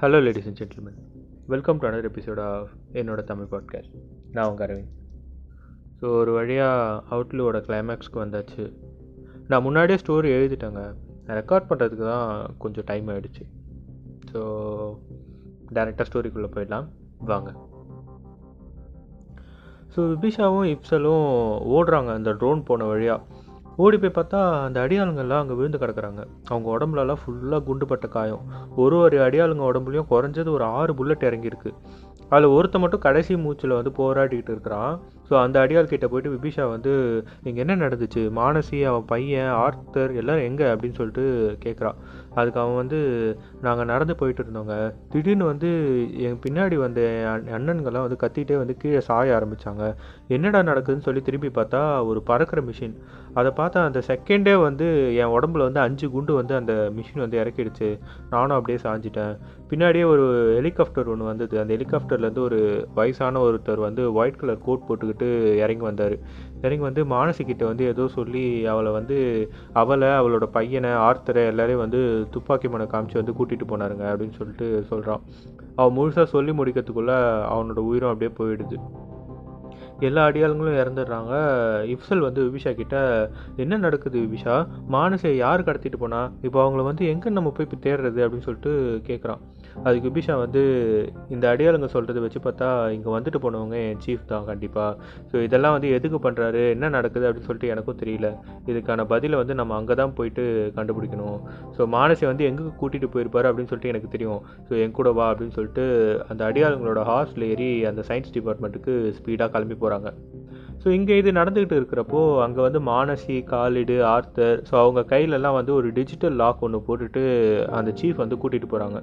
Hello ladies and gentlemen welcome to another episode of என்னோட Tamil podcast நான் உங்கள் Aravind. So ஒரு வழியாக அவுட்லோட கிளைமேக்ஸ்க்கு வந்தாச்சு. நான் முன்னாடியே ஸ்டோரி எழுதிட்டேங்க. ரெக்கார்ட் பண்ணுறதுக்கு தான் கொஞ்சம் டைம் ஆகிடுச்சு ஸோ டேரெக்டாக ஸ்டோரிக்குள்ளே போயிடலாம். வாங்க. ஸோ விபிஷாவும் இப்சலும் ஓடுறாங்க அந்த ட்ரோன் போன வழியாக ஓடி போய் பார்த்தா அந்த அடியாளுங்கெல்லாம் அங்கே விழுந்து கிடக்குறாங்க. அவங்க உடம்புலலாம் ஃபுல்லாக குண்டுபட்ட காயம். ஒரு ஒரு அடியாளுங்க உடம்புலையும் குறைஞ்சது ஒரு ஆறு புல்லட் இறங்கியிருக்கு. அதில் ஒருத்த மட்டும் கடைசி மூச்சில் வந்து போராடிக்கிட்டு இருக்கிறான். ஸோ அந்த அடியாள் கிட்ட போயிட்டு விபிஷா வந்து இங்கே என்ன நடந்துச்சு? மானசி அவன் பையன் ஆர்த்தர் எல்லோரும் எங்கே? அப்படின்னு சொல்லிட்டு கேட்குறான் அதுக்கு அவன் வந்து நாங்கள் நடந்து போயிட்டு இருந்தோங்க. திடீர்னு வந்து என் பின்னாடி வந்த அண்ணன்கள்லாம் வந்து கத்திகிட்டே வந்து கீழே சாய ஆரம்பித்தாங்க என்னடா நடக்குதுன்னு சொல்லி திரும்பி பார்த்தா ஒரு பறக்கிற மிஷின் அதை பார்த்தா அந்த செகண்டே வந்து என் உடம்புல வந்து அஞ்சு குண்டு வந்து அந்த மிஷின் வந்து இறக்கிடுச்சு. நானும் அப்படியே சாஞ்சிட்டேன். பின்னாடியே ஒரு ஹெலிகாப்டர் ஒன்று வந்தது. அந்த ஹெலிகாப்டர்லேருந்து ஒரு வயசான ஒருத்தர் வந்து ஒயிட் கலர் கோட் போட்டுக்கிட்டு இறங்கி வந்தார். இறங்கி வந்து மானசிக்கிட்ட வந்து ஏதோ சொல்லி அவளை வந்து அவளை அவளோட பையனை ஆர்த்தரை எல்லாரையும் வந்து துப்பாக்கி மனை காமிச்சு வந்து கூட்டிகிட்டு போனாருங்க அப்படின்னு சொல்லிட்டு சொல்கிறான் அவன் முழுசாக சொல்லி முடிக்கிறதுக்குள்ளே அவனோட உயிரும் அப்படியே போயிடுது. எல்லா அடியாளுங்களும் இறந்துடுறாங்க. இப்சல் வந்து விபிஷா கிட்ட என்ன நடக்குது விபிஷா? மானசை யார் கடத்திட்டு போனா? இப்போ அவங்கள வந்து எங்கே நம்ம போய் தேடுறது? அப்படின்னு சொல்லிட்டு கேட்குறான் அதுக்கு விபிஷா வந்து இந்த அடியாளுங்க சொல்கிறத வச்சு பார்த்தா இங்கே வந்துட்டு போனவங்க என் சீஃப் தான் கண்டிப்பாக ஸோ இதெல்லாம் வந்து எதுக்கு பண்ணுறாரு என்ன நடக்குது அப்படின்னு சொல்லிட்டு எனக்கும் தெரியல. இதுக்கான பதிலை வந்து நம்ம அங்கே தான் போயிட்டு கண்டுபிடிக்கணும். ஸோ மானசி வந்து எங்கே கூட்டிகிட்டு போயிருப்பாரு அப்படின்னு சொல்லிட்டு எனக்கு தெரியும். ஸோ என் கூட வா அப்படின்னு சொல்லிட்டு அந்த அடியாளுங்களோட ஹார்ஸில் ஏறி அந்த சயின்ஸ் டிபார்ட்மெண்ட்டுக்கு ஸ்பீடாக கிளம்பி போகிறாங்க ஸோ இங்கே இது நடந்துக்கிட்டு இருக்கிறப்போ அங்கே வந்து மானசி காலிடு ஆர்த்தர் ஸோ அவங்க கையிலலாம் வந்து ஒரு டிஜிட்டல் லாக் ஒன்று போட்டுட்டு அந்த சீஃப் வந்து கூட்டிகிட்டு போகிறாங்க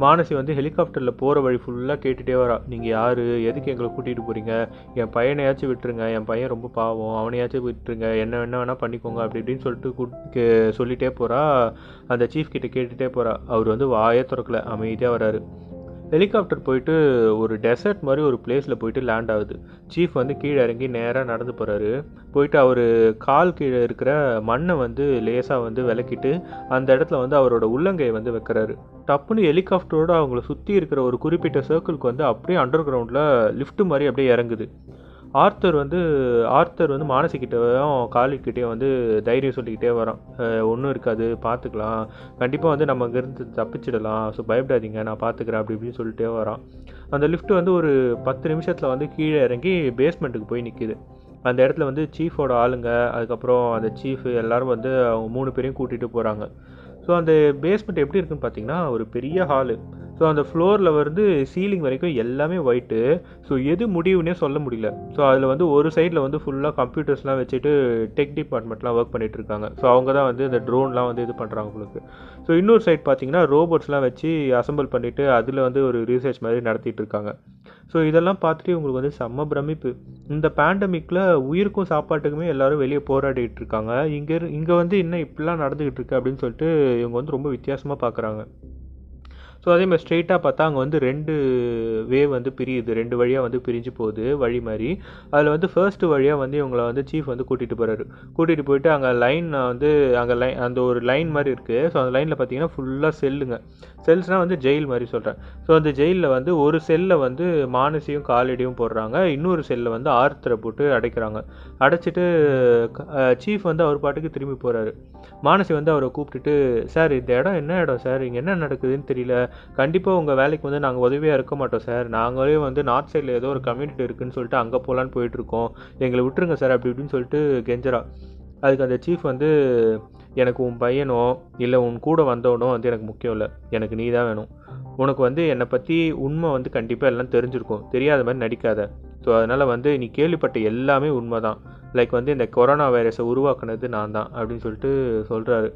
மானசி வந்து ஹெலிகாப்டரில் போகிற வழி ஃபுல்லாக கேட்டுகிட்டே வரா. நீங்கள் யார்? எதுக்கு எங்களை கூட்டிகிட்டு போகிறீங்க என் பையனையாச்சும் விட்டுருங்க. என் பையன் ரொம்ப பாவம். அவனையாச்சும் விட்டுருங்க. என்ன என்ன வேணால் பண்ணிக்கோங்க. அப்படி இப்படின்னு சொல்லிட்டு சொல்லிகிட்டே போகிறா அந்த சீஃப் கிட்டே கேட்டுகிட்டே போகிறா அவர் வந்து வாயே திறக்கல. அமைதியாக வராரு. ஹெலிகாப்டர் போயிட்டு ஒரு டெசர்ட் மாதிரி ஒரு பிளேஸில் போயிட்டு லேண்ட் ஆகுது. சீஃப் வந்து கீழே இறங்கி நேராக நடந்து போகிறாரு போயிட்டு அவர் கால் கீழே இருக்கிற மண்ணை வந்து லேசாக வந்து விளக்கிட்டு அந்த இடத்துல வந்து அவரோட உள்ளங்கையை வந்து வைக்கிறாரு. டப்புன்னு ஹெலிகாப்டரோட அவங்கள சுற்றி இருக்கிற ஒரு குறிப்பிட்ட சர்க்கிளுக்கு வந்து அப்படியே அண்டர் கிரவுண்டில் லிஃப்ட் மாதிரி அப்படியே இறங்குது. ஆர்த்தர் வந்து ஆர்த்தர் வந்து மானசிக்கிட்டையும் காலிக்கிட்டேயும் வந்து தைரியம் சொல்லிக்கிட்டே வரான். ஒன்றும் இருக்காது பார்த்துக்கலாம் கண்டிப்பாக வந்து நம்ம அங்கேருந்து தப்பிச்சிடலாம். ஸோ பயப்படாதீங்க நான் பார்த்துக்கிறேன் அப்படி இப்படின்னு சொல்லிட்டே வரான். அந்த லிஃப்ட் வந்து ஒரு பத்து நிமிஷத்தில் வந்து கீழே இறங்கி பேஸ்மெண்ட்டுக்கு போய் நிற்கிது அந்த இடத்துல வந்து சீஃபோட ஆளுங்க அதுக்கப்புறம் அந்த சீஃப் எல்லோரும் வந்து அவங்க மூணு பேரையும் கூட்டிகிட்டு போகிறாங்க ஸோ அந்த பேஸ்மெண்ட் எப்படி இருக்குன்னு பார்த்தீங்கன்னா ஒரு பெரிய ஹாலு ஸோ அந்த ஃப்ளோரில் வந்து சீலிங் வரைக்கும் எல்லாமே ஒயிட்டு ஸோ எது முடிவுனே சொல்ல முடியல. ஸோ அதில் வந்து ஒரு சைடில் வந்து ஃபுல்லாக கம்ப்யூட்டர்ஸ்லாம் வச்சுட்டு டெக் டிபார்ட்மெண்ட்லாம் ஒர்க் பண்ணிகிட்டு இருக்காங்க. ஸோ அவங்க தான் வந்து இந்த ட்ரோன்லாம் வந்து இது பண்ணுறாங்க உங்களுக்கு. ஸோ இன்னொரு சைட் பார்த்தீங்கன்னா ரோபோட்ஸ்லாம் வச்சு அசம்பிள் பண்ணிவிட்டு அதில் வந்து ஒரு ரீசர்ச் மாதிரி நடத்திட்டு இருக்காங்க. ஸோ இதெல்லாம் பார்த்துட்டு உங்களுக்கு வந்து செம்ம பிரமிப்பு. இந்த பேண்டமிக்கில் உயிருக்கும் சாப்பாட்டுக்குமே எல்லோரும் வெளியே போராடிட்டு இருக்காங்க. இங்கே இங்கே வந்து இன்னும் இப்படிலாம் நடந்துக்கிட்டு இருக்கு அப்படின்னு சொல்லிட்டு இவங்க வந்து ரொம்ப வித்தியாசமாக பார்க்குறாங்க ஸோ அதே மாதிரி ஸ்ட்ரெயிட்டாக பார்த்தா அங்கே வந்து ரெண்டு வே வந்து பிரியுது. ரெண்டு வழியாக வந்து பிரிஞ்சு போகுது வழி மாதிரி. அதில் வந்து ஃபர்ஸ்ட் வழியாக வந்து இவங்களை வந்து சீஃப் வந்து கூட்டிகிட்டு போகிறாரு கூட்டிகிட்டு போயிட்டு அங்கே லைன் வந்து அங்கே லைன் அந்த ஒரு லைன் மாதிரி இருக்குது ஸோ அந்த லைனில் பார்த்தீங்கன்னா ஃபுல்லாக செல்லுங்க செல்ஸ்னால் வந்து ஜெயில் மாதிரி சொல்கிறேன் ஸோ அந்த ஜெயிலில் வந்து ஒரு செல்லில் வந்து மானசியும் காலடியும் போடுறாங்க. இன்னொரு செல்லில் வந்து ஆர்த்தரை போட்டு அடைக்கிறாங்க. அடைச்சிட்டு சீஃப் வந்து அவர் பாட்டுக்கு திரும்பி போகிறாரு மானசி வந்து அவரை கூப்பிட்டுட்டு சார் இந்த இடம் என்ன இடம்? சார் இங்கே என்ன நடக்குதுன்னு தெரியல. கண்டிப்பாக உங்கள் வேலைக்கு வந்து நாங்கள் உதவியாக இருக்க மாட்டோம் சார் நாங்களே வந்து நார்த் சைடில் ஏதோ ஒரு கம்யூனிட்டி இருக்குதுன்னு சொல்லிட்டு அங்கே போகலான்னு போயிட்டுருக்கோம் எங்களை விட்டுருங்க சார் அப்படி இப்படின்னு சொல்லிட்டு கெஞ்சரா அதுக்கு அந்த சீஃப் வந்து எனக்கு உன் பையனோ இல்லை உன் கூட வந்தவனோ வந்து எனக்கு முக்கியம் இல்லை. எனக்கு நீ தான் வேணும். உனக்கு வந்து என்னை பற்றி உண்மை வந்து கண்டிப்பாக எல்லாம் தெரிஞ்சிருக்கும். தெரியாத மாதிரி நடிக்காத. ஸோ அதனால் வந்து நீ கேள்விப்பட்ட எல்லாமே உண்மை தான் லைக் வந்து இந்த கொரோனா வைரஸை உருவாக்குனது நான் தான் அப்படின்னு சொல்லிட்டு சொல்கிறாரு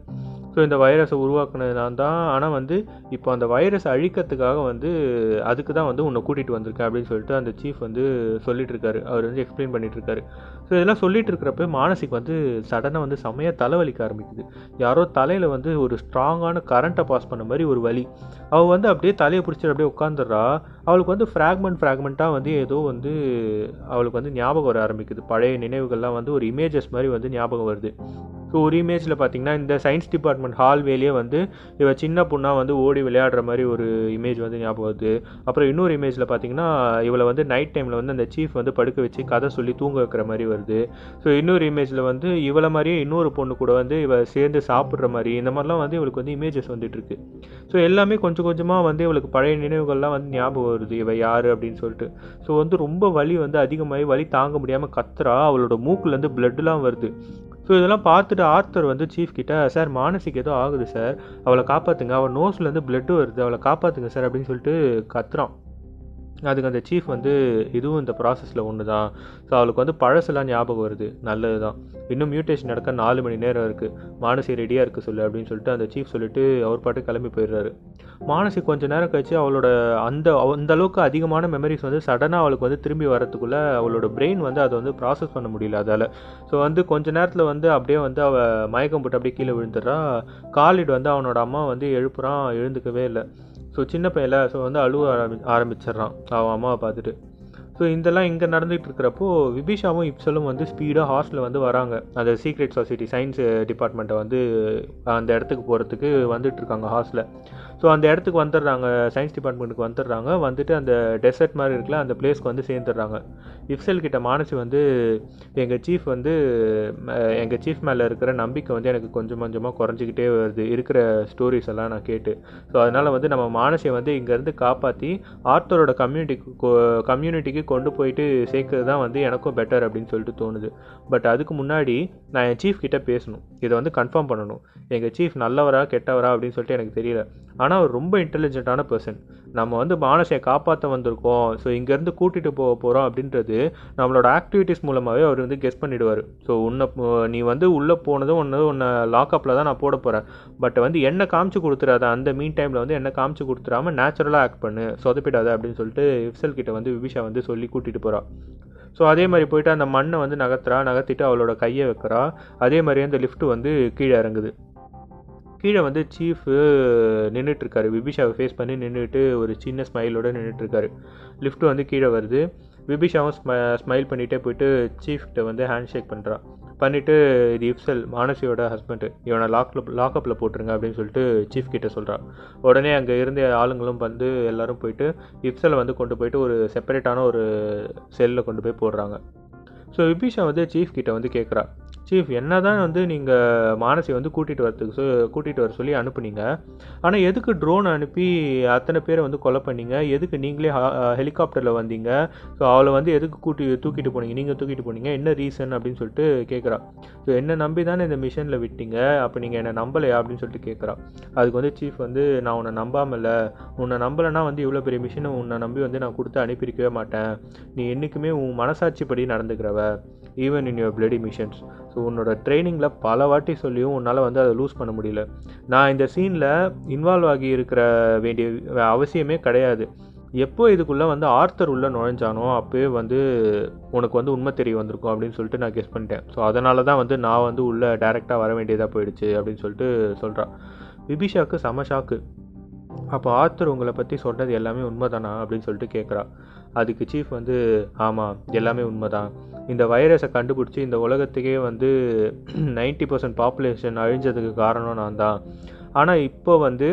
ஸோ இந்த வைரஸை உருவாக்குனது நான் தான். ஆனால் வந்து இப்போ அந்த வைரஸ் அழிக்கிறதுக்காக வந்து அதுக்கு தான் வந்து உன்னை கூட்டிகிட்டு வந்திருக்கேன் அப்படின்னு சொல்லிட்டு அந்த சீஃப் வந்து சொல்லிட்டு இருக்காரு. அவர் வந்து எக்ஸ்பிளைன் பண்ணிட்டு இருக்காரு. ஸோ இதெல்லாம் சொல்லிட்டு இருக்கிறப்ப மானசிக் வந்து சடனாக வந்து செம்மையாக தலைவலிக்க ஆரம்பிக்குது. யாரோ தலையில் வந்து ஒரு ஸ்ட்ராங்கான கரண்ட்டை பாஸ் பண்ண மாதிரி ஒரு வலி. அவள் வந்து அப்படியே தலையை பிடிச்சிட்டு அப்படியே உட்காந்துடுறா அவளுக்கு வந்து ஃப்ராக்மெண்ட் ஃப்ராக்மெண்ட்டாக வந்து ஏதோ வந்து அவளுக்கு வந்து ஞாபகம் வர ஆரம்பிக்குது. பழைய நினைவுகள் நினைவுகள்லாம் வந்து ஒரு இமேஜஸ் மாதிரி வந்து ஞாபகம் வருது. ஸோ ஒரு இமேஜில் பார்த்தீங்கன்னா இந்த சயின்ஸ் டிபார்ட்மெண்ட் ஹால்வேலேயே வந்து இவ சின்ன பொண்ணாக வந்து ஓடி விளையாடுற மாதிரி ஒரு இமேஜ் வந்து ஞாபகம் வருது. அப்புறம் இன்னொரு இமேஜில் பார்த்தீங்கன்னா இவளை வந்து நைட் டைமில் வந்து அந்த சீஃப் வந்து படுக்க வச்சு கதை சொல்லி தூங்க வைக்கிற மாதிரி வருது. ஸோ இன்னொரு இமேஜில் வந்து இவளை மாதிரியே இன்னொரு பொண்ணு கூட வந்து இவ சேர்ந்து சாப்பிட்ற மாதிரி இந்த மாதிரிலாம் வந்து இவளுக்கு வந்து இமேஜஸ் வந்துட்டுருக்கு ஸோ எல்லாமே கொஞ்சம் கொஞ்சமாக வந்து இவளுக்கு பழைய நினைவுகள்லாம் வந்து ஞாபகம் வருது. இவ யார் அப்படின்னு சொல்லிட்டு. ஸோ வந்து ரொம்ப வலி வந்து அதிகமாகி வலி தாங்க முடியாமல் கத்துறா. அவளோட மூக்குலேருந்து பிளட்லாம் வருது. ஸோ இதெல்லாம் பார்த்துட்டு ஆர்த்தர் வந்து சீஃப் கிட்ட சார் மானசிக்கு ஏதோ ஆகுது சார் அவளை காப்பாற்றுங்க அவள் நோஸ்லேருந்து பிளட்டு வருது. அவளை காப்பாற்றுங்க சார் அப்படின்னு சொல்லிட்டு கத்துறான். அதுக்கு அந்த சீஃப் வந்து இதுவும் இந்த ப்ராசஸில் ஒன்று தான் ஸோ அவளுக்கு வந்து பழசெல்லாம் ஞாபகம் வருது. நல்லது தான் இன்னும் மியூட்டேஷன் நடக்க நாலு மணி நேரம் இருக்குது மானசி ரெடியாக இருக்குது சொல்லு அப்படின்னு சொல்லிட்டு அந்த சீஃப் சொல்லிட்டு அவர் பாட்டு கிளம்பி போயிடுறாரு. மானசி கொஞ்ச நேரம் கழிச்சு அவளோட அந்த அந்த அளவுக்கு அதிகமான மெமரிஸ் வந்து சடனாக அவளுக்கு வந்து திரும்பி வரத்துக்குள்ளே அவளோட பிரெயின் வந்து அதை வந்து ப்ராசஸ் பண்ண முடியல அதால். ஸோ வந்து கொஞ்ச நேரத்தில் வந்து அப்படியே வந்து அவள் மயக்கம் போட்டு அப்படியே கீழே விழுந்துடுறா. காலிட் வந்து அவனோட அம்மா வந்து எழுப்புறான் எழுந்துக்கவே இல்லை. ஸோ சின்ன பையல ஸோ வந்து அழுவ ஆரம்பி ஆரம்பிச்சிடுறான். அவன் அம்மாவை பார்த்துட்டு. ஸோ இதெல்லாம் இங்கே நடந்துகிட்டு இருக்கிறப்போ விபிஷாவும் இப்சலும் வந்து ஸ்பீடாக ஹாஸ்டலில் வந்து வராங்க. அந்த சீக்ரெட் சொசைட்டி சயின்ஸ் டிபார்ட்மெண்ட்டை வந்து அந்த இடத்துக்கு போகிறதுக்கு வந்துட்டு இருக்காங்க ஹாஸ்டலில் ஸோ அந்த இடத்துக்கு வந்துடுறாங்க சயின்ஸ் டிபார்ட்மெண்ட்டுக்கு வந்துடுறாங்க. வந்துட்டு அந்த டெசர்ட் மாதிரி இருக்குல்ல அந்த பிளேஸ்க்கு வந்து சேர்ந்துடுறாங்க. இப்சல் கிட்ட மானசி வந்து எங்கள் சீஃப் வந்து எங்கள் சீஃப் மேலே இருக்கிற நம்பிக்கை வந்து எனக்கு கொஞ்சம் கொஞ்சமாக குறைஞ்சிக்கிட்டே வருது. இருக்கிற ஸ்டோரிஸ் எல்லாம் நான் கேட்டு. ஸோ அதனால் வந்து நம்ம மானசியை வந்து இங்கேருந்து காப்பாற்றி ஆர்த்தரோட கம்யூனிட்டிக்கு கம்யூனிட்டிக்கு கொண்டு போயிட்டு சேர்க்கறது தான் வந்து எனக்கும் பெட்டர் அப்படின்னு சொல்லிட்டு தோணுது. பட் அதுக்கு முன்னாடி நான் என் சீஃப் கிட்டே பேசணும். இதை வந்து கன்ஃபார்ம் பண்ணணும். எங்கள் சீஃப் நல்லவரா கெட்டவரா அப்படின்னு சொல்லிட்டு எனக்கு தெரியல. ஆனால் அவர் ரொம்ப இன்டெலிஜென்ட்டான பர்சன் நம்ம வந்து மானசையை காப்பாற்ற வந்திருக்கோம். ஸோ இங்கேருந்து கூட்டிகிட்டு போக போகிறோம் அப்படின்றது நம்மளோட ஆக்டிவிட்டீஸ் மூலமாகவே அவர் வந்து கெஸ் பண்ணிடுவார். ஸோ உன்னை நீ வந்து உள்ளே போனதும் ஒன்று உன்னை லாக்அப்பில் தான் நான் போட போகிறேன் பட் வந்து என்ன காமிச்சு கொடுத்துறாத அந்த மீன் டைமில் வந்து என்ன காமிச்சு கொடுத்துடாம நேச்சுரலாக ஆக்ட் பண்ணு சொதப்பிடாத அப்படின்னு சொல்லிட்டு இப்சல் கிட்ட வந்து விபிஷா வந்து சொல்லி கூட்டிகிட்டு போகிறாள் ஸோ அதே மாதிரி போயிட்டு அந்த மண்ணை வந்து நகர்த்துறா. நகர்த்திட்டு அவளோட கையை வைக்கிறா. அதே மாதிரி அந்த லிஃப்ட் வந்து கீழே இறங்குது. கீழே வந்து சீஃப் நின்றுட்டுருக்காரு விபிஷாவை ஃபேஸ் பண்ணி நின்றுட்டு ஒரு சின்ன ஸ்மைலோட நின்றுட்டுருக்காரு லிஃப்ட் வந்து கீழே வருது. விபிஷாவும் ஸ்ம ஸ்மைல் பண்ணிகிட்டே போயிட்டு சீஃப்கிட்ட வந்து ஹேண்ட் ஷேக் பண்ணுறான் பண்ணிவிட்டு இது இப்சல் மானசியோட ஹஸ்பண்டு இவனை லாக்கில் லாக்அப்பில் போட்டுருங்க அப்படின்னு சொல்லிட்டு சீஃப் கிட்டே சொல்கிறான் உடனே அங்கே இருந்த ஆளுங்களும் வந்து எல்லோரும் போயிட்டு இப்சலை வந்து கொண்டு போயிட்டு ஒரு செப்பரேட்டான ஒரு செல்லில் கொண்டு போய் போடுறாங்க. ஸோ விபிஷா வந்து சீஃப் கிட்ட வந்து கேட்குறா சீஃப் என்ன தான் வந்து நீங்கள் மானசி வந்து கூட்டிகிட்டு வரத்துக்கு சொ கூட்டிகிட்டு வர சொல்லி அனுப்புனீங்க. ஆனால் எதுக்கு ட்ரோன் அனுப்பி அத்தனை பேரை வந்து கொலை பண்ணீங்க? எதுக்கு நீங்களே ஹெலிகாப்டரில் வந்தீங்க? ஸோ அவளை வந்து எதுக்கு கூட்டி தூக்கிட்டு போனீங்க? நீங்கள் தூக்கிட்டு போனீங்க? என்ன ரீசன் அப்படின்னு சொல்லிட்டு கேட்குறா ஸோ என்ன நம்பி தானே இந்த மிஷனில் விட்டீங்க? அப்போ நீங்கள் என்னை நம்பலையா அப்படின்னு சொல்லிட்டு கேட்குறா அதுக்கு வந்து சீஃப் வந்து நான் உன்னை நம்பாமல் உன்னை நம்பலைன்னா வந்து இவ்வளோ பெரிய மிஷினை உன்னை நம்பி வந்து நான் கொடுத்து அனுப்பியிருக்கவே மாட்டேன். நீ என்றைக்குமே உன் மனசாட்சிப்படி நடந்துக்கிறவ. Even in your bloody missions so உன்னோட ட்ரைனிங்கில் பல வாட்டி சொல்லியும் உன்னால் வந்து அதை லூஸ் பண்ண முடியல. நான் இந்த சீனில் இன்வால்வ் ஆகி இருக்கிற வேண்டிய அவசியமே கிடையாது. எப்போ இதுக்குள்ளே வந்து ஆர்த்தர் உள்ளே நுழைஞ்சானோ அப்போயே வந்து உனக்கு வந்து உண்மை தெரிய வந்திருக்கும் அப்படின்னு சொல்லிட்டு நான் கெஸ் பண்ணிட்டேன். ஸோ அதனால தான் வந்து நான் வந்து உள்ளே டேரெக்டாக வர வேண்டியதாக போயிடுச்சு அப்படின்னு சொல்லிட்டு சொல்கிறான் விபிஷாக்கு செம ஷாக்கு அப்போ ஆர்த்தர் உங்களை பற்றி சொன்னது எல்லாமே உண்மைதானா அப்படின்னு சொல்லிட்டு கேட்குறா அதுக்கு சீஃப் வந்து ஆமாம் எல்லாமே உண்மை தான் இந்த வைரஸை கண்டுபிடிச்சி இந்த உலகத்துக்கே வந்து நைன்ட்டி பர்சன்ட் பாப்புலேஷன் அழிஞ்சதுக்கு காரணம் நான் தான். ஆனால் இப்போ வந்து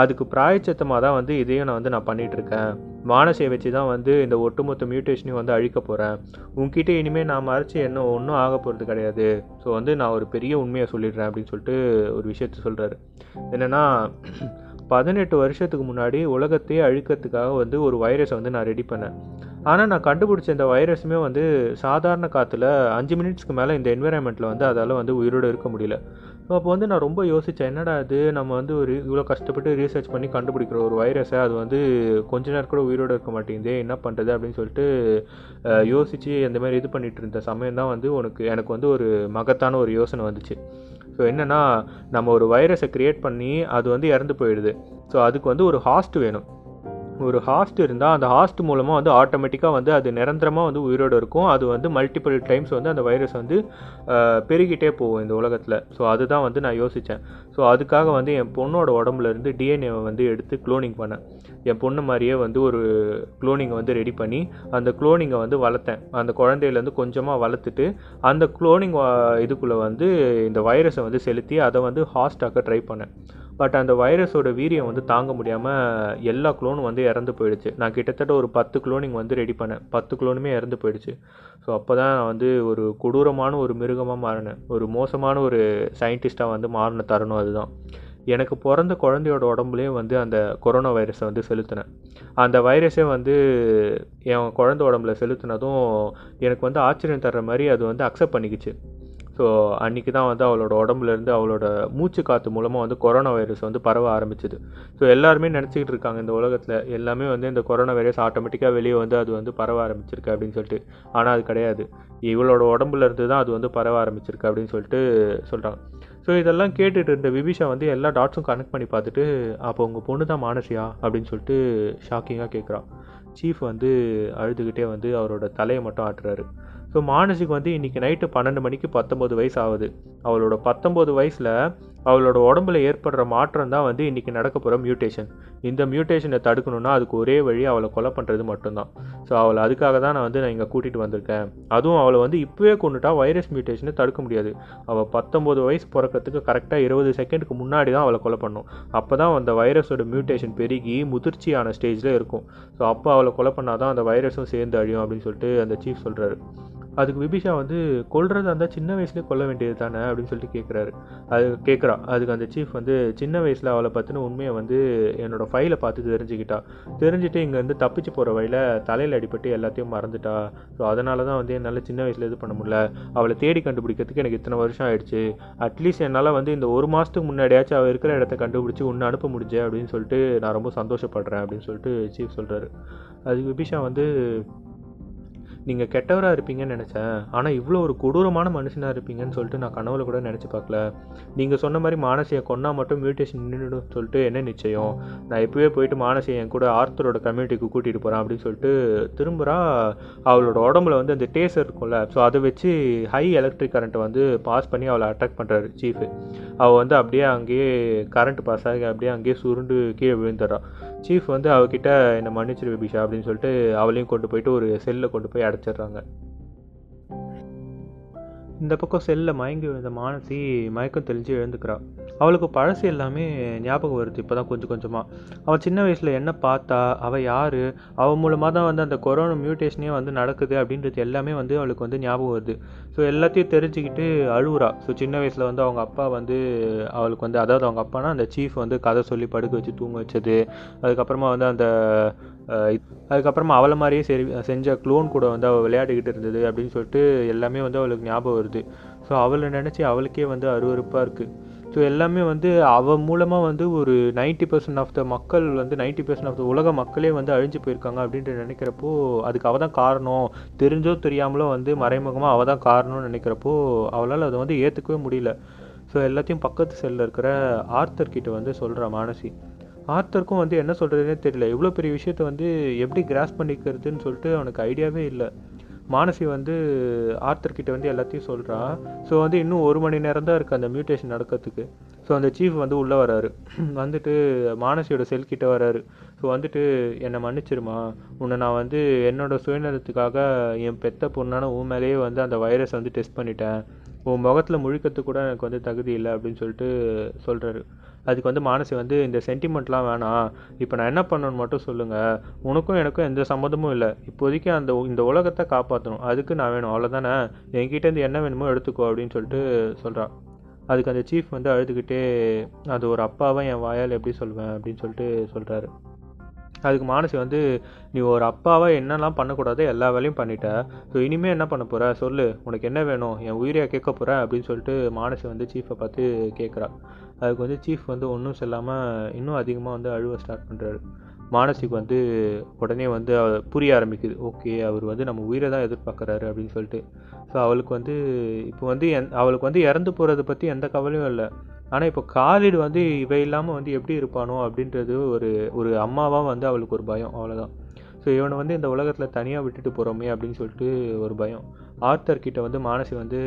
அதுக்கு பிராயச்சத்தமாக தான் வந்து இதையும் நான் வந்து நான் பண்ணிகிட்ருக்கேன் மானசையை வச்சு தான் வந்து இந்த ஒட்டுமொத்த மியூட்டேஷனையும் வந்து அழிக்க போகிறேன் உங்ககிட்ட இனிமேல் நான் மறைச்சி என்ன ஒன்றும் ஆக போகிறது கிடையாது. ஸோ வந்து நான் ஒரு பெரிய உண்மையை சொல்லிடுறேன் அப்படின்னு சொல்லிட்டு ஒரு விஷயத்த சொல்கிறாரு என்னென்னா பதினெட்டு வருஷத்துக்கு முன்னாடி உலகத்தையே அழிக்கிறதுக்காக வந்து ஒரு வைரஸை வந்து நான் ரெடி பண்ணேன். ஆனால் நான் கண்டுபிடிச்ச இந்த வைரஸுமே வந்து சாதாரண காற்றுல அஞ்சு மினிட்ஸ்க்கு மேலே இந்த என்விரான்மெண்ட்டில் வந்து அதால் வந்து உயிரோடு இருக்க முடியல. ஸோ அப்போ வந்து நான் ரொம்ப யோசித்தேன் என்னடா அது நம்ம வந்து ஒரு இவ்வளோ கஷ்டப்பட்டு ரீசர்ச் பண்ணி கண்டுபிடிக்கிற ஒரு வைரஸை அது வந்து கொஞ்ச நேரம் கூட உயிரோடு இருக்க மாட்டேங்குது என்ன பண்ணுறது அப்படின்னு சொல்லிட்டு யோசித்து அந்த மாதிரி இது பண்ணிகிட்டு இருந்த சமயம் தான் வந்து உனக்கு எனக்கு வந்து ஒரு மகத்தான ஒரு யோசனை வந்துச்சு. ஸோ என்னென்னா நம்ம ஒரு வைரஸை க்ரியேட் பண்ணி அது வந்து இறந்து போயிடுது. ஸோ அதுக்கு வந்து ஒரு ஹாஸ்ட் வேணும். ஒரு ஹாஸ்ட் இருந்தால் அந்த ஹாஸ்ட் மூலமாக வந்து ஆட்டோமேட்டிக்காக வந்து அது நிரந்தரமாக வந்து உயிரோடு இருக்கும். அது வந்து மல்டிபிள் டைம்ஸ் வந்து அந்த வைரஸ் வந்து பெருகிட்டே போகும் இந்த உலகத்தில். ஸோ அதுதான் வந்து நான் யோசித்தேன் ஸோ அதுக்காக வந்து என் பொண்ணோட உடம்புல இருந்து டிஎன்ஏவை வந்து எடுத்து க்ளோனிங் பண்ணேன். என் பொண்ணு மாதிரியே வந்து ஒரு க்ளோனிங்கை வந்து ரெடி பண்ணி அந்த க்ளோனிங்கை வந்து வளர்த்தேன். அந்த குழந்தையிலேருந்து கொஞ்சமாக வளர்த்துட்டு அந்த க்ளோனிங் இதுக்குள்ளே வந்து இந்த வைரஸை வந்து செலுத்தி அதை வந்து ஹாஸ்டாக்க ட்ரை பண்ணேன். பட் அந்த வைரஸோட வீரியம் வந்து தாங்க முடியாமல் எல்லா க்ளோனும் வந்து இறந்து போயிடுச்சு. நான் கிட்டத்தட்ட ஒரு பத்து க்ளோனிங் வந்து ரெடி பண்ணேன். பத்து க்ளோனுமே இறந்து போயிடுச்சு. ஸோ அப்போ தான் நான் வந்து ஒரு கொடூரமான ஒரு மிருகமாக மாறினேன். ஒரு மோசமான ஒரு சயின்டிஸ்ட்டாக வந்து மாறின தருணம் அதுதான். எனக்கு பிறந்த குழந்தையோட உடம்புலேயே வந்து அந்த கொரோனா வைரஸை வந்து செலுத்தினேன். அந்த வைரஸே வந்து என் குழந்தை உடம்புல செலுத்தினதும் எனக்கு வந்து ஆச்சரியம் தர்ற மாதிரி அது வந்து அக்செப்ட் பண்ணிக்கிச்சு. ஸோ அன்றைக்கி தான் வந்து அவளோட உடம்புலேருந்து அவளோட மூச்சு காற்று மூலமாக வந்து கொரோனா வைரஸ் வந்து பரவ ஆரம்பிச்சிது. ஸோ எல்லாருமே நினச்சிக்கிட்டு இருக்காங்க இந்த உலகத்தில் எல்லாமே வந்து இந்த கொரோனா வைரஸ் ஆட்டோமேட்டிக்காக வெளியே வந்து அது வந்து பரவ ஆரம்பிச்சிருக்கு அப்படின்னு சொல்லிட்டு. ஆனால் அது கிடையாது. இவளோட உடம்புல இருந்து தான் அது வந்து பரவ ஆரம்பிச்சிருக்கு அப்படின்னு சொல்லிட்டு சொல்கிறாங்க ஸோ இதெல்லாம் கேட்டுட்டு இருந்த விபிஷா வந்து எல்லா டாட்ஸும் கனெக்ட் பண்ணி பார்த்துட்டு அப்போ உங்கள் பொண்ணு தான் மானசியா? அப்படின்னு சொல்லிட்டு ஷாக்கிங்காக கேட்குறான் சீஃப் வந்து அழுதுகிட்டே வந்து அவரோட தலையை மட்டும் ஆட்டுறாரு. ஸோ மானசிக்கு வந்து இன்றைக்கி நைட்டு பன்னெண்டு மணிக்கு பத்தொம்போது வயசு ஆகுது. அவளோட பத்தொம்போது வயசில் அவளோட உடம்புல ஏற்படுற மாற்றம் தான் வந்து இன்றைக்கி நடக்க போகிற மியூட்டேஷன் இந்த மியூட்டேஷனை தடுக்கணும்னா அதுக்கு ஒரே வழி அவளை கொலை பண்ணுறது மட்டும்தான். ஸோ அவளை அதுக்காக தான் நான் வந்து நான் இங்கே கூட்டிகிட்டு வந்திருக்கேன். அதுவும் அவளை வந்து இப்போவே கொண்டுட்டா வைரஸ் மியூட்டேஷனை தடுக்க முடியாது. அவள் பத்தொம்போது வயசு பிறக்கிறதுக்கு கரெக்டாக இருபது செகண்டுக்கு முன்னாடி தான் அவளை கொலை பண்ணும். அப்போ தான் அந்த வைரஸோட மியூட்டேஷன் பெருகி முதிர்ச்சியான ஸ்டேஜில் இருக்கும். ஸோ அப்போ அவளை கொலை பண்ணாதான் அந்த வைரஸும் சேர்ந்து அழியும் அப்படின்னு சொல்லிட்டு அந்த சீஃப் சொல்கிறாரு அதுக்கு விபிஷா வந்து கொல்றதா இருந்தால் சின்ன வயசுலேயே கொல்ல வேண்டியது தானே அப்படின்னு சொல்லிட்டு கேட்குறாரு அது கேட்குற அதுக்கு அந்த சீஃப் வந்து சின்ன வயசில் அவளை பற்றின உண்மையை வந்து என்னோடய ஃபைலை பார்த்து தெரிஞ்சுக்கிட்டா. தெரிஞ்சுட்டு இங்கேருந்து தப்பிச்சு போகிற வழியில் தலையில் அடிபட்டு எல்லாத்தையும் மறந்துட்டா. ஸோ அதனால தான் வந்து என்னால் சின்ன வயசில் இது பண்ண முடியல. அவளை தேடி கண்டுபிடிக்கிறதுக்கு எனக்கு இத்தனை வருஷம் ஆயிடுச்சு. அட்லீஸ்ட் என்னால் வந்து இந்த ஒரு மாதத்துக்கு முன்னாடியாச்சும் அவள் இருக்கிற இடத்த கண்டுபிடிச்சி ஒன்று அனுப்ப முடிஞ்சேன் அப்படின்னு சொல்லிட்டு நான் ரொம்ப சந்தோஷப்படுறேன் அப்படின்னு சொல்லிட்டு சீஃப் சொல்கிறாரு அதுக்கு விபிஷா வந்து நீங்கள் கெட்டவராக இருப்பீங்கன்னு நினச்சேன். ஆனால் இவ்வளோ ஒரு கொடூரமான மனுஷனாக இருப்பீங்கன்னு சொல்லிட்டு நான் கனவுல கூட நினச்சி பார்க்கல. நீங்கள் சொன்ன மாதிரி மானசியை கொன்னா மட்டும் மியூட்டேஷன் நின்றுடும் சொல்லிட்டு என்ன நிச்சயம்? நான் இப்போவே போயிட்டு மானசியை என் கூட ஆர்த்தரோட கம்யூனிட்டிக்கு கூட்டிகிட்டு போகிறேன் அப்படின்னு சொல்லிட்டு திரும்புகிறா அவளோட உடம்புல வந்து அந்த டேசர் இருக்கும்ல. ஸோ அதை வச்சு ஹை எலக்ட்ரிக் கரண்ட்டை வந்து பாஸ் பண்ணி அவளை அட்டாக் பண்ணுறாரு சீஃபு அவள் வந்து அப்படியே அங்கேயே கரண்ட் பாஸ் ஆகி அப்படியே அங்கேயே சுருண்டு கீழே விழுந்துடுறான் சீஃப் வந்து அவகிட்ட என்னை மன்னிச்சிரு விபிஷா அப்படின்னு சொல்லிட்டு அவளையும் கொண்டு போயிட்டு ஒரு செல்லில் கொண்டு போய் வச்சிடுறாங்க. இந்த பக்கம் செல்லில் மயங்கி விழுந்த மானசி மயக்கம் தெளிஞ்சு எழுந்துக்கிறா. அவளுக்கு பழசு எல்லாமே ஞாபகம் வருது இப்போ தான் கொஞ்சம். கொஞ்சமாக அவள் சின்ன வயசில் என்ன பார்த்தா அவள் யார் அவள் மூலமாக தான் வந்து அந்த கொரோனா மியூட்டேஷனே வந்து நடக்குது அப்படின்றது எல்லாமே வந்து அவளுக்கு வந்து ஞாபகம் வருது. ஸோ எல்லாத்தையும் தெரிஞ்சுக்கிட்டு அழுவுறா ஸோ சின்ன வயசில் வந்து அவங்க அப்பா வந்து அவளுக்கு வந்து அதாவது அவங்க அப்பானா அந்த சீஃப் வந்து கதை சொல்லி படுக்க வச்சு தூங்க வச்சது. அதுக்கப்புறமா வந்து அந்த அதுக்கப்புறமா அவளை மாதிரியே சரி செஞ்ச க்ளோன் கூட வந்து அவள் விளையாடிக்கிட்டு இருந்தது அப்படின்னு சொல்லிட்டு எல்லாமே வந்து அவளுக்கு ஞாபகம் வருது. ஸோ அவளை நினச்சி அவளுக்கே வந்து அருவருப்பாக இருக்குது ஸோ எல்லாமே வந்து அவள் மூலமாக வந்து ஒரு 90% பர்சன்ட் ஆஃப் த மக்கள் வந்து 90% பர்சன்ட் ஆஃப் த உலக மக்களே வந்து அழிஞ்சு போயிருக்காங்க அப்படின்ட்டு நினைக்கிறப்போ அதுக்கு அவள் தான் காரணம். தெரிஞ்சோ தெரியாமலோ வந்து மறைமுகமாக அவள் தான் காரணம்னு நினைக்கிறப்போ அவளால் அதை வந்து ஏற்றுக்கவே முடியல. ஸோ எல்லாத்தையும் பக்கத்து செல்லில் இருக்கிற ஆர்த்தர் கிட்ட வந்து சொல்கிறா மானசி. ஆர்த்தருக்கும் வந்து என்ன சொல்கிறதுனே தெரியல. இவ்வளோ பெரிய விஷயத்த வந்து எப்படி கிராஸ் பண்ணிக்கிறதுன்னு சொல்லிட்டு அவனுக்கு ஐடியாவே இல்லை. மானசி வந்து ஆர்த்தர் கிட்ட வந்து எல்லாத்தையும் சொல்கிறான் ஸோ வந்து இன்னும் ஒரு மணி நேரம் தான் இருக்குது அந்த மியூட்டேஷன் நடக்கிறதுக்கு. ஸோ அந்த சீஃப் வந்து உள்ளே வராரு. வந்துட்டு மானசியோட செல் கிட்ட வராரு. ஸோ வந்துட்டு என்னை மன்னிச்சிருமா? உன்னை நான் வந்து என்னோடய சுயநலத்துக்காக என் பெத்த பொண்ணான உன் மேலேயே வந்து அந்த வைரஸ் வந்து டெஸ்ட் பண்ணிட்டேன். உன் முகத்தில் முழிக்கிறதுக்கு கூட எனக்கு வந்து தகுதி இல்லை அப்படின்னு சொல்லிட்டு சொல்கிறாரு அதுக்கு வந்து மானசி வந்து இந்த சென்டிமெண்ட்லாம் வேணாம். இப்போ நான் என்ன பண்ணணும்னு மட்டும் சொல்லுங்கள் உனக்கும் எனக்கும் எந்த சம்மந்தமும் இல்லை. இப்போதைக்கு அந்த இந்த உலகத்தை காப்பாற்றணும் அதுக்கு நான் வேணும். அவ்வளோதானே என்கிட்டேருந்து என்ன வேணுமோ எடுத்துக்கோ அப்படின்னு சொல்லிட்டு சொல்கிறான் அதுக்கு அந்த சீஃப் வந்து அழுதுகிட்டே அது ஒரு அப்பாவை என் வாயால் எப்படி சொல்வேன்? அப்படின்னு சொல்லிட்டு சொல்கிறாரு அதுக்கு மானசி வந்து நீ ஒரு அப்பாவை என்னெல்லாம் பண்ணக்கூடாதோ எல்லா வேலையும் பண்ணிட்ட. ஸோ இனிமேல் என்ன பண்ண போகிற சொல்லு. உனக்கு என்ன வேணும்? என் உயிரியாக கேட்க போகிற அப்படின்னு சொல்லிட்டு மானசி வந்து சீஃபை பார்த்து கேட்குறா அதுக்கு வந்து சீஃப் வந்து ஒன்றும் சொல்லாமல் இன்னும் அதிகமாக வந்து அழுவ ஸ்டார்ட் பண்ணுறாரு மானசிக் வந்து உடனே வந்து புரிய ஆரம்பிக்குது. ஓகே அவர் வந்து நம்ம உயிரை தான் எதிர்பார்க்குறாரு அப்படின்னு சொல்லிட்டு. ஸோ அவளுக்கு வந்து இப்போ வந்து எந் அவளுக்கு வந்து இறந்து போகிறத பற்றி எந்த கவலையும் இல்லை. ஆனால் இப்போ காலிடு வந்து இவ இல்லாமல் வந்து எப்படி இருப்பானோ அப்படின்றது ஒரு ஒரு அம்மாவாக வந்து அவளுக்கு ஒரு பயம் அவ்வளோதான் ஸோ இவனை வந்து இந்த உலகத்தில் தனியாக விட்டுட்டு போகிறோமே அப்படின்னு சொல்லிட்டு ஒரு பயம். ஆர்த்தர் கிட்ட வந்து மானசி வந்து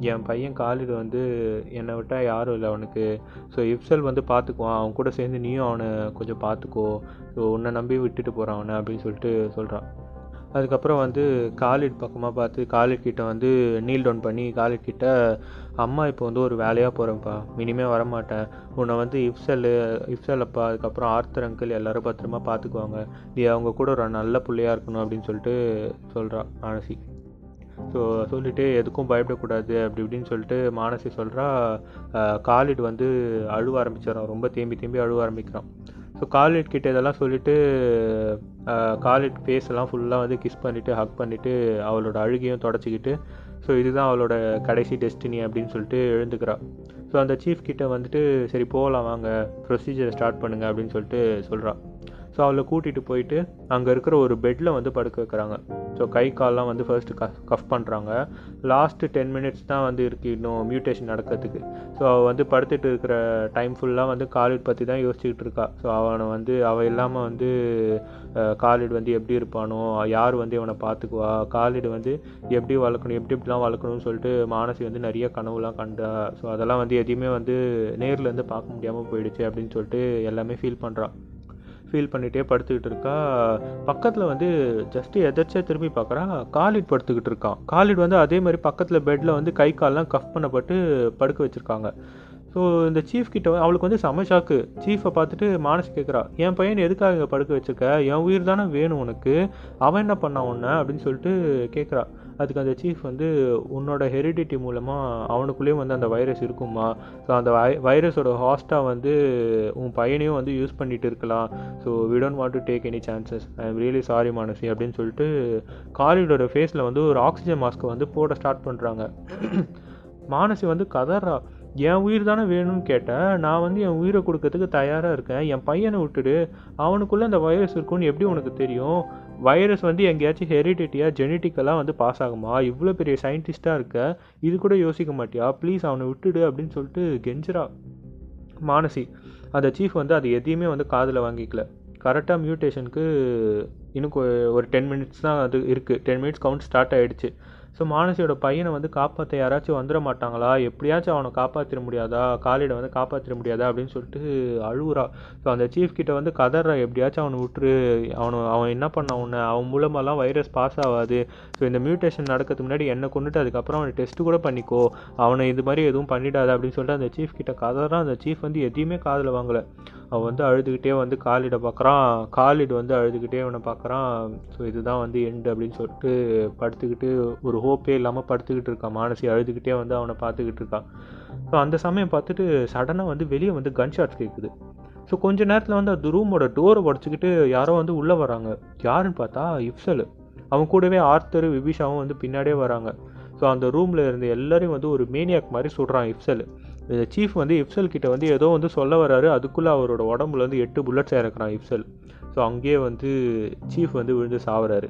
என் பையன் காலில் வந்து என்னை விட்டால் யாரும் இல்லை அவனுக்கு. ஸோ இப்சல் வந்து பார்த்துக்குவான் அவன் கூட சேர்ந்து நீயும் அவனை கொஞ்சம் பார்த்துக்கோ ஸோ உன்னை நம்பி விட்டுட்டு போகிறான் அவனை அப்படின்னு சொல்லிட்டு சொல்கிறான் அதுக்கப்புறம் வந்து காலிட் பக்கமாக பார்த்து காலிட் கிட்ட வந்து நீல் டவுன் பண்ணி காலிட் கிட்ட அம்மா இப்போ வந்து ஒரு வேலையாக போகிறேன்ப்பா இனிமேல் வரமாட்டேன். உன்னை வந்து இப்சல் இப்சல் அப்பா அதுக்கப்புறம் ஆர்த்தர் அங்கிள் எல்லோரும் பத்திரமா பார்த்துக்குவாங்க நீ அவங்க கூட ஒரு நல்ல பிள்ளையாக இருக்கணும் அப்படின்னு சொல்லிட்டு சொல்கிறா மானசி. ஸோ சொல்லிட்டு எதுக்கும் பயப்படக்கூடாது அப்படி இப்படின்னு சொல்லிட்டு மானசி சொல்கிறா காலிட் வந்து அழுவ ஆரம்பிச்சிடறான் ரொம்ப தேம்பி தேம்பி அழுவ ஆரம்பிக்கிறான். ஸோ காலிட் கிட்ட இதெல்லாம் சொல்லிவிட்டு காலிட் ஃபேஸ் எல்லாம் ஃபுல்லாக வந்து கிஸ் பண்ணிவிட்டு ஹக் பண்ணிவிட்டு அவளோட அழுகையும் தொடச்சிக்கிட்டு ஸோ இதுதான் அவளோட கடைசி டெஸ்டினி அப்படின்னு சொல்லிட்டு எழுந்துக்கிறாள் ஸோ அந்த சீஃப் கிட்ட வந்துட்டு சரி போகலாம் வாங்க ப்ரொசீஜரை ஸ்டார்ட் பண்ணுங்க அப்படின்னு சொல்லிட்டு சொல்கிறா ஸோ அவளை கூட்டிகிட்டு போயிட்டு அங்கே இருக்கிற ஒரு பெட்டில் வந்து படுக்க வைக்கிறாங்க. ஸோ கை கால்லாம் வந்து ஃபர்ஸ்ட்டு கஃப் கஃப் பண்ணுறாங்க லாஸ்ட்டு டென் மினிட்ஸ் தான் வந்து இருக்குது இன்னும் மியூட்டேஷன் நடக்கிறதுக்கு. ஸோ அவள் வந்து படுத்துட்டு இருக்கிற டைம் ஃபுல்லாக வந்து காலிட் பற்றி தான் யோசிச்சுக்கிட்டு இருக்கா. ஸோ அவனை வந்து அவள் இல்லாமல் வந்து காலிட் வந்து எப்படி இருப்பானோ யார் வந்து இவனை பார்த்துக்குவா காலிட் வந்து எப்படி வளர்க்கணும் எப்படி இப்படிலாம் வளர்க்கணும்னு சொல்லிட்டு மானசி வந்து நிறைய கனவுலாம் கண்டா. ஸோ அதெல்லாம் வந்து எதையுமே வந்து நேரில் இருந்து பார்க்க முடியாமல் போயிடுச்சு அப்படின்னு சொல்லிட்டு எல்லாமே ஃபீல் பண்ணுறான் ஃபீல் பண்ணிகிட்டே படுத்துக்கிட்டு இருக்கா. பக்கத்தில் வந்து ஜஸ்ட்டு எதர்ச்சியாக திரும்பி பார்க்குறா காலிட் படுத்துக்கிட்டு இருக்கான் காலிட் வந்து அதே மாதிரி பக்கத்தில் பெட்டில் வந்து கை கால்லாம் கஃப் பண்ணப்பட்டு படுக்க வச்சுருக்காங்க. ஸோ இந்த சீஃப் கிட்ட அவளுக்கு வந்து செம ஷாக்கு சீஃபை பார்த்துட்டு மானஸ் கேட்குறா என் பையன் எதுக்காக இங்கே படுக்க வச்சிருக்க? என் உயிர் தானே வேணும் உனக்கு. அவன் என்ன பண்ணான் உன்னை? அப்படின்னு சொல்லிட்டு கேட்குறா அதுக்கு அந்த சீஃப் வந்து உன்னோட ஹெரிடிட்டி மூலமாக அவனுக்குள்ளேயும் வந்து அந்த வைரஸ் இருக்குமா ஸோ அந்த வை வைரஸோட ஹாஸ்ட்டாக வந்து உன் பையனையும் வந்து யூஸ் பண்ணிகிட்டு இருக்கலாம். So we don't want to take any chances I am really sorry Manasi அப்படின்னு சொல்லிட்டு காலிடோட ஃபேஸில் வந்து ஒரு ஆக்சிஜன் மாஸ்க்கை வந்து போட ஸ்டார்ட் பண்ணுறாங்க மானசி வந்து கதறா. என் உயிர் தானே வேணும்னு கேட்டேன் நான் வந்து என் உயிரை கொடுக்கறதுக்கு தயாராக இருக்கேன். என் பையனை விட்டுடு. அவனுக்குள்ளே அந்த வைரஸ் இருக்குன்னு எப்படி உனக்கு தெரியும்? வைரஸ் வந்து எங்கேயாச்சும் ஹெரிடிட்டியாக ஜெனட்டிக்கலாக வந்து பாஸ் ஆகுமா? இவ்வளோ பெரிய சயின்டிஸ்ட்டாக இருக்க இது கூட யோசிக்க மாட்டியா? ப்ளீஸ் அவனை விட்டுடு அப்படின்னு சொல்லிட்டு கெஞ்சுறா மானசி. அந்த சீஃப் வந்து அது எதையுமே வந்து காதில் வாங்கிக்கல. கரெக்டாக மியூட்டேஷனுக்கு இன்னும் கொ- ஒரு டென் மினிட்ஸ் தான் அது இருக்குது டென் மினிட்ஸ் கவுண்ட் ஸ்டார்ட் ஆகிடுச்சு ஸோ மானசியோட பையனை வந்து காப்பாற்ற யாராச்சும் வந்துட மாட்டாங்களா? எப்படியாச்சும் அவனை காப்பாற்றிட முடியாதா? காலிடை வந்து காப்பாற்றிட முடியாதா? அப்படின்னு சொல்லிட்டு அழுவுறா. ஸோ அந்த சீஃப் கிட்ட வந்து கதறா எப்படியாச்சும் அவனை விட்டுரு. அவனை அவன் என்ன பண்ண உன்னை? அவன் மூலமாலாம் வைரஸ் பாஸ் ஆகாது. ஸோ இந்த மியூட்டேஷன் நடக்கிறதுக்கு முன்னாடி என்னை கொண்டுட்டு அதுக்கப்புறம் அவனை டெஸ்ட் கூட பண்ணிக்கோ. அவனை இது மாதிரி எதுவும் பண்ணிடாத. அப்படின்னு சொல்லிட்டு அந்த சீஃப் கிட்ட கதறான் அந்த சீஃப் வந்து எதையுமே காதில் வாங்கலை. அவன் வந்து அழுதுகிட்டே வந்து காலிடை பார்க்குறான் காலிட் வந்து அழுதுகிட்டே அவனை பார்க்குறான் ஸோ இதுதான் வந்து எண்டு அப்படின்னு சொல்லிட்டு படுத்துக்கிட்டு ஒரு ஹோப்பே இல்லாமல் படுத்துக்கிட்டு இருக்கான். மானசி அழுதுகிட்டே வந்து அவனை பார்த்துக்கிட்டு இருக்கான். ஸோ அந்த சமயம் பார்த்துட்டு சடனாக வந்து வெளியே வந்து கன் ஷாட்ஸ் கேட்குது ஸோ கொஞ்ச நேரத்தில் வந்து அந்த ரூமோட டோரை உடச்சிக்கிட்டு யாரோ வந்து உள்ளே வராங்க. யாருன்னு பார்த்தா இப்சல். அவன் கூடவே ஆர்த்தர் விபிஷாவும் வந்து பின்னாடியே வராங்க. ஸோ அந்த ரூமில் இருந்த எல்லாரையும் வந்து ஒரு மேனியாக் மாதிரி சுடுறான் இப்சல். சீஃப் வந்து இப்சல் கிட்ட வந்து ஏதோ வந்து சொல்ல வராரு அதுக்குள்ளே அவரோட உடம்புல வந்து எட்டு புல்லட்ஸ் இறக்குறான் இப்சல் ஸோ அங்கேயே வந்து சீஃப் வந்து விழுந்து சாவுறாரு.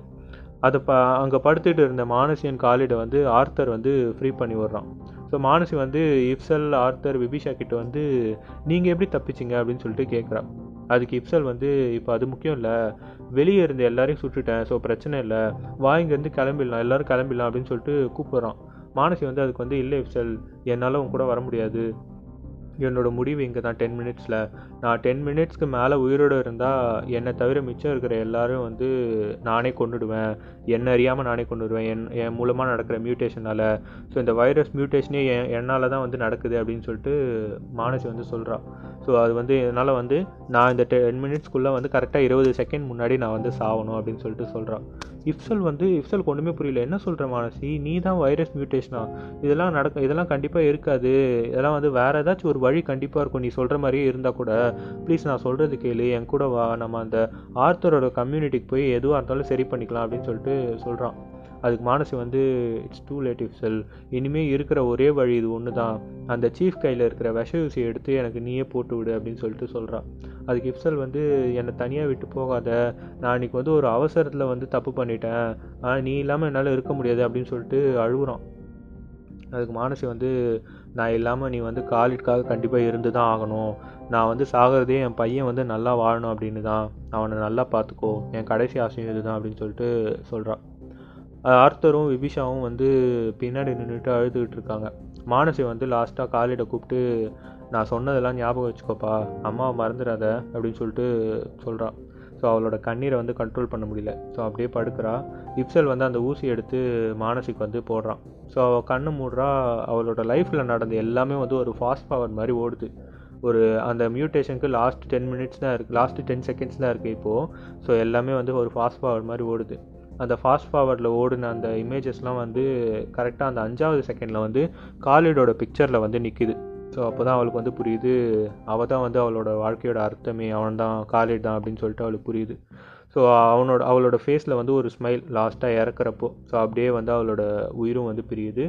அதை ப அங்கே படுத்துட்டு இருந்த மானசியன் காலிடை வந்து ஆர்த்தர் வந்து ஃப்ரீ பண்ணி விடுறான். ஸோ மானசி வந்து இப்சல் ஆர்த்தர் விபிஷா கிட்ட வந்து நீங்கள் எப்படி தப்பிச்சிங்க? அப்படின்னு சொல்லிட்டு கேட்குறா அதுக்கு இப்சல் வந்து இப்போ அது முக்கியம் இல்லை. வெளியே இருந்த எல்லாரையும் சுட்டுட்டேன். ஸோ பிரச்சனை இல்லை. வா இங்கேருந்து கிளம்பிடலாம். எல்லாரும் கிளம்பிடலாம். அப்படின்னு சொல்லிட்டு கூப்பிட்றான். மானசி வந்து அதுக்கு வந்து இல்லை இப்சல் என்னால் உன் கூட வர முடியாது. என்னோட முடிவு இங்கே தான் டென் மினிட்ஸில் நான் டென் மினிட்ஸ்க்கு மேலே உயிரோடு இருந்தால் என்னை தவிர மிச்சம் இருக்கிற எல்லாரும் வந்து நானே கொண்டுடுவேன் என்ன அறியாமல் நானே கொண்டுடுவேன் என் என் மூலமாக நடக்கிற மியூட்டேஷனால் ஸோ இந்த வைரஸ் மியூட்டேஷனே என் என்னால் தான் வந்து நடக்குது அப்படின்னு சொல்லிட்டு மானசி வந்து சொல்கிறான் ஸோ அது வந்து இதனால் வந்து நான் இந்த டென் மினிட்ஸ்க்குள்ளே வந்து கரெக்டாக இருபது செகண்ட் முன்னாடி நான் வந்து சாகணும் அப்படின்னு சொல்லிட்டு சொல்கிறான் இப்சல் வந்து இப்சலுக்கு ஒன்றுமே புரியல. என்ன சொல்கிற மானசி நீ தான் வைரஸ் மியூட்டேஷனா இதெல்லாம் நடக்கும் இதெல்லாம் கண்டிப்பாக இருக்காது. இதெல்லாம் வந்து வேறு ஏதாச்சும் ஒரு வழி கண்டிப்பாக இருக்கும். நீ சொல்கிற மாதிரியே இருந்தால் கூட ப்ளீஸ் நான் சொல்கிறது கேளு என் கூட வா நம்ம அந்த ஆர்த்தரோட கம்யூனிட்டிக்கு போய் எதுவாக இருந்தாலும் சரி பண்ணிக்கலாம் அப்படின்னு சொல்லிட்டு சொல்கிறான் அதுக்கு மானசி வந்து இட்ஸ் டூ லேட் இஃப்சல் இனிமேல் இருக்கிற ஒரே வழி இது ஒன்று தான் அந்த சீஃப் கையில் இருக்கிற விஷ யூசியை எடுத்து எனக்கு நீயே போட்டு விடு அப்படின்னு சொல்லிட்டு சொல்கிறான் அதுக்கு இப்சல் வந்து என்னை தனியாக விட்டு போகாத. நான் இன்னைக்கு வந்து ஒரு அவசரத்தில் வந்து தப்பு பண்ணிட்டேன். ஆனால் நீ இல்லாமல் என்னால் இருக்க முடியாது அப்படின்னு சொல்லிட்டு அழுகுறான். அதுக்கு மானசி வந்து நான் இல்லாமல் நீ வந்து காலிட்காக கண்டிப்பாக இருந்து தான் ஆகணும். நான் வந்து சாகிறதே என் பையன் வந்து நல்லா வாழணும் அப்படின்னு தான் அவனை நல்லா பார்த்துக்கோ என் கடைசி ஆசையும் இதுதான் அப்படின்னு சொல்லிட்டு சொல்கிறான் ஆர்த்தரும் விபிஷாவும் வந்து பின்னாடி நின்றுட்டு அழுதுகிட்டு இருக்காங்க. மானசி வந்து லாஸ்ட்டாக காலிட கூப்பிட்டு நான் சொன்னதெல்லாம் ஞாபகம் வச்சுக்கோப்பா. அம்மாவை மறந்துடாத அப்படின்னு சொல்லிட்டு சொல்கிறான் ஸோ அவளோட கண்ணீரை வந்து கண்ட்ரோல் பண்ண முடியல. ஸோ அப்படியே படுக்கிறா. இப்சல் வந்து அந்த ஊசி எடுத்து மானசிக்கு வந்து போடுறான். ஸோ அவள் கண்ணு மூடுறா. அவளோட லைஃப்பில் நடந்த எல்லாமே வந்து ஒரு ஃபாஸ்ட் பவர் மாதிரி ஓடுது. ஒரு அந்த மியூட்டேஷனுக்கு லாஸ்ட் டென் மினிட்ஸ் தான் இருக்குது லாஸ்ட்டு டென் செகண்ட்ஸ் தான் இருக்குது இப்போது ஸோ எல்லாமே வந்து ஒரு ஃபாஸ்ட் பவர் மாதிரி ஓடுது. அந்த ஃபாஸ்ட் ஃபார்வர்டில் ஓடின அந்த இமேஜஸ்லாம் வந்து கரெக்டாக அந்த அஞ்சாவது செகண்டில் வந்து காலிடோட பிக்சரில் வந்து நிற்கிது ஸோ அப்போ தான் அவளுக்கு வந்து புரியுது. அவள் தான் வந்து அவளோட வாழ்க்கையோட அர்த்தமே. அவன் தான் காலேஜ் தான் அப்படின்னு சொல்லிட்டு அவளுக்கு புரியுது. ஸோ அவனோட அவளோட ஃபேஸில் வந்து ஒரு ஸ்மைல் லாஸ்ட்டாக இறக்குறப்போ ஸோ அப்படியே வந்து அவளோட உயிரும் வந்து பிரியுது.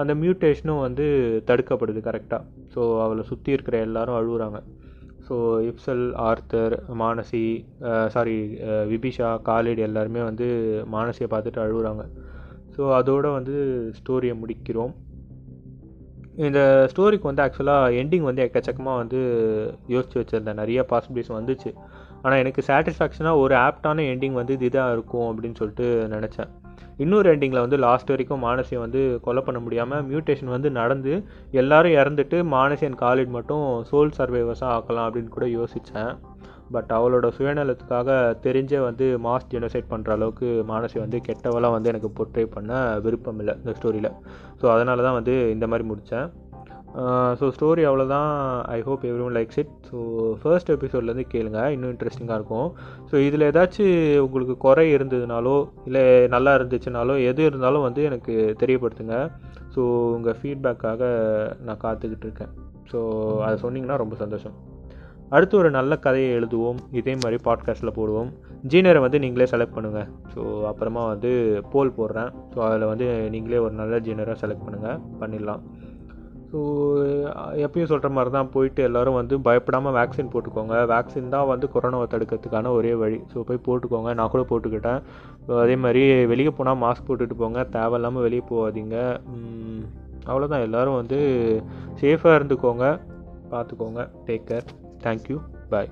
அந்த மியூட்டேஷனும் வந்து தடுக்கப்படுது கரெக்டாக ஸோ அவளை சுற்றி இருக்கிற எல்லாரும் அழுகுறாங்க ஸோ இப்சல் ஆர்த்தர் மானசி சாரி விபிஷா காலேட் எல்லாருமே வந்து மானசியை பார்த்துட்டு அழுகுறாங்க ஸோ அதோடு வந்து ஸ்டோரியை முடிக்கிறோம். இந்த ஸ்டோரிக்கு வந்து ஆக்சுவலாக எண்டிங் வந்து எக்கச்சக்கமாக வந்து யோசித்து வச்சுருந்தேன். நிறைய பாசிபிலிட்டிஸ் வந்துச்சு. ஆனால் எனக்கு சாட்டிஸ்ஃபேக்ஷனாக ஒரு ஆப்டான எண்டிங் வந்து இதுதான் இருக்கும் அப்படின்னு சொல்லிட்டு நினச்சேன். இன்னொரு எண்டிங்கில் வந்து லாஸ்ட் வரைக்கும் மானசியை வந்து கொலை பண்ண முடியாமல் மியூட்டேஷன் வந்து நடந்து எல்லாரும் இறந்துட்டு மானசி அண்ட் காலிட் மட்டும் சோல் சர்வைவர்ஸாக ஆக்கலாம் அப்படின்னு கூட யோசித்தேன் பட் அவளோட சுயநலத்துக்காக தெரிஞ்சே வந்து மாஸ் ஜெனோசைட் பண்ணுற அளவுக்கு மானசி வந்து கெட்டவெல்லாம் வந்து எனக்கு பொர்ட்ரே பண்ண விருப்பம் இல்லை இந்த ஸ்டோரியில் ஸோ அதனால தான் வந்து இந்த மாதிரி முடித்தேன் ஸோ ஸ்டோரி அவ்வளோதான் I hope everyone likes it so first எபிசோட்லேருந்து கேளுங்க. இன்னும் இன்ட்ரெஸ்டிங்காக இருக்கும். ஸோ இதில் ஏதாச்சும் உங்களுக்கு குறை இருந்ததுனாலோ இல்லை நல்லா இருந்துச்சுனாலோ எது இருந்தாலும் வந்து எனக்கு தெரியப்படுத்துங்க. ஸோ உங்கள் ஃபீட்பேக்காக நான் காத்துக்கிட்டு இருக்கேன். ஸோ அதை சொன்னிங்கன்னா ரொம்ப சந்தோஷம். அடுத்து ஒரு நல்ல கதையை எழுதுவோம். இதே மாதிரி பாட்காஸ்ட்டில் போடுவோம். ஜீனரை வந்து நீங்களே செலக்ட் பண்ணுங்கள் ஸோ அப்புறமா வந்து போல் போடுறேன். ஸோ அதில் வந்து நீங்களே ஒரு நல்ல ஜீனராக செலக்ட் பண்ணுங்கள் பண்ணிடலாம். ஸோ எப்பயும் சொல்கிற மாதிரி தான் போயிட்டு எல்லோரும் வந்து பயப்படாமல் வேக்சின் போட்டுக்கோங்க. வேக்சின் தான் வந்து கொரோனாவை தடுக்கிறதுக்கான ஒரே வழி. ஸோ போய் போட்டுக்கோங்க. நான் கூட போட்டுக்கிட்டேன். ஸோ அதே மாதிரி வெளியே போனால் மாஸ்க் போட்டுட்டு போங்க. தேவையில்லாமல் வெளியே போகாதீங்க. அவ்வளோதான் எல்லோரும் வந்து சேஃபாக இருந்துக்கோங்க. பார்த்துக்கோங்க டேக் கேர் தேங்க்யூ பாய்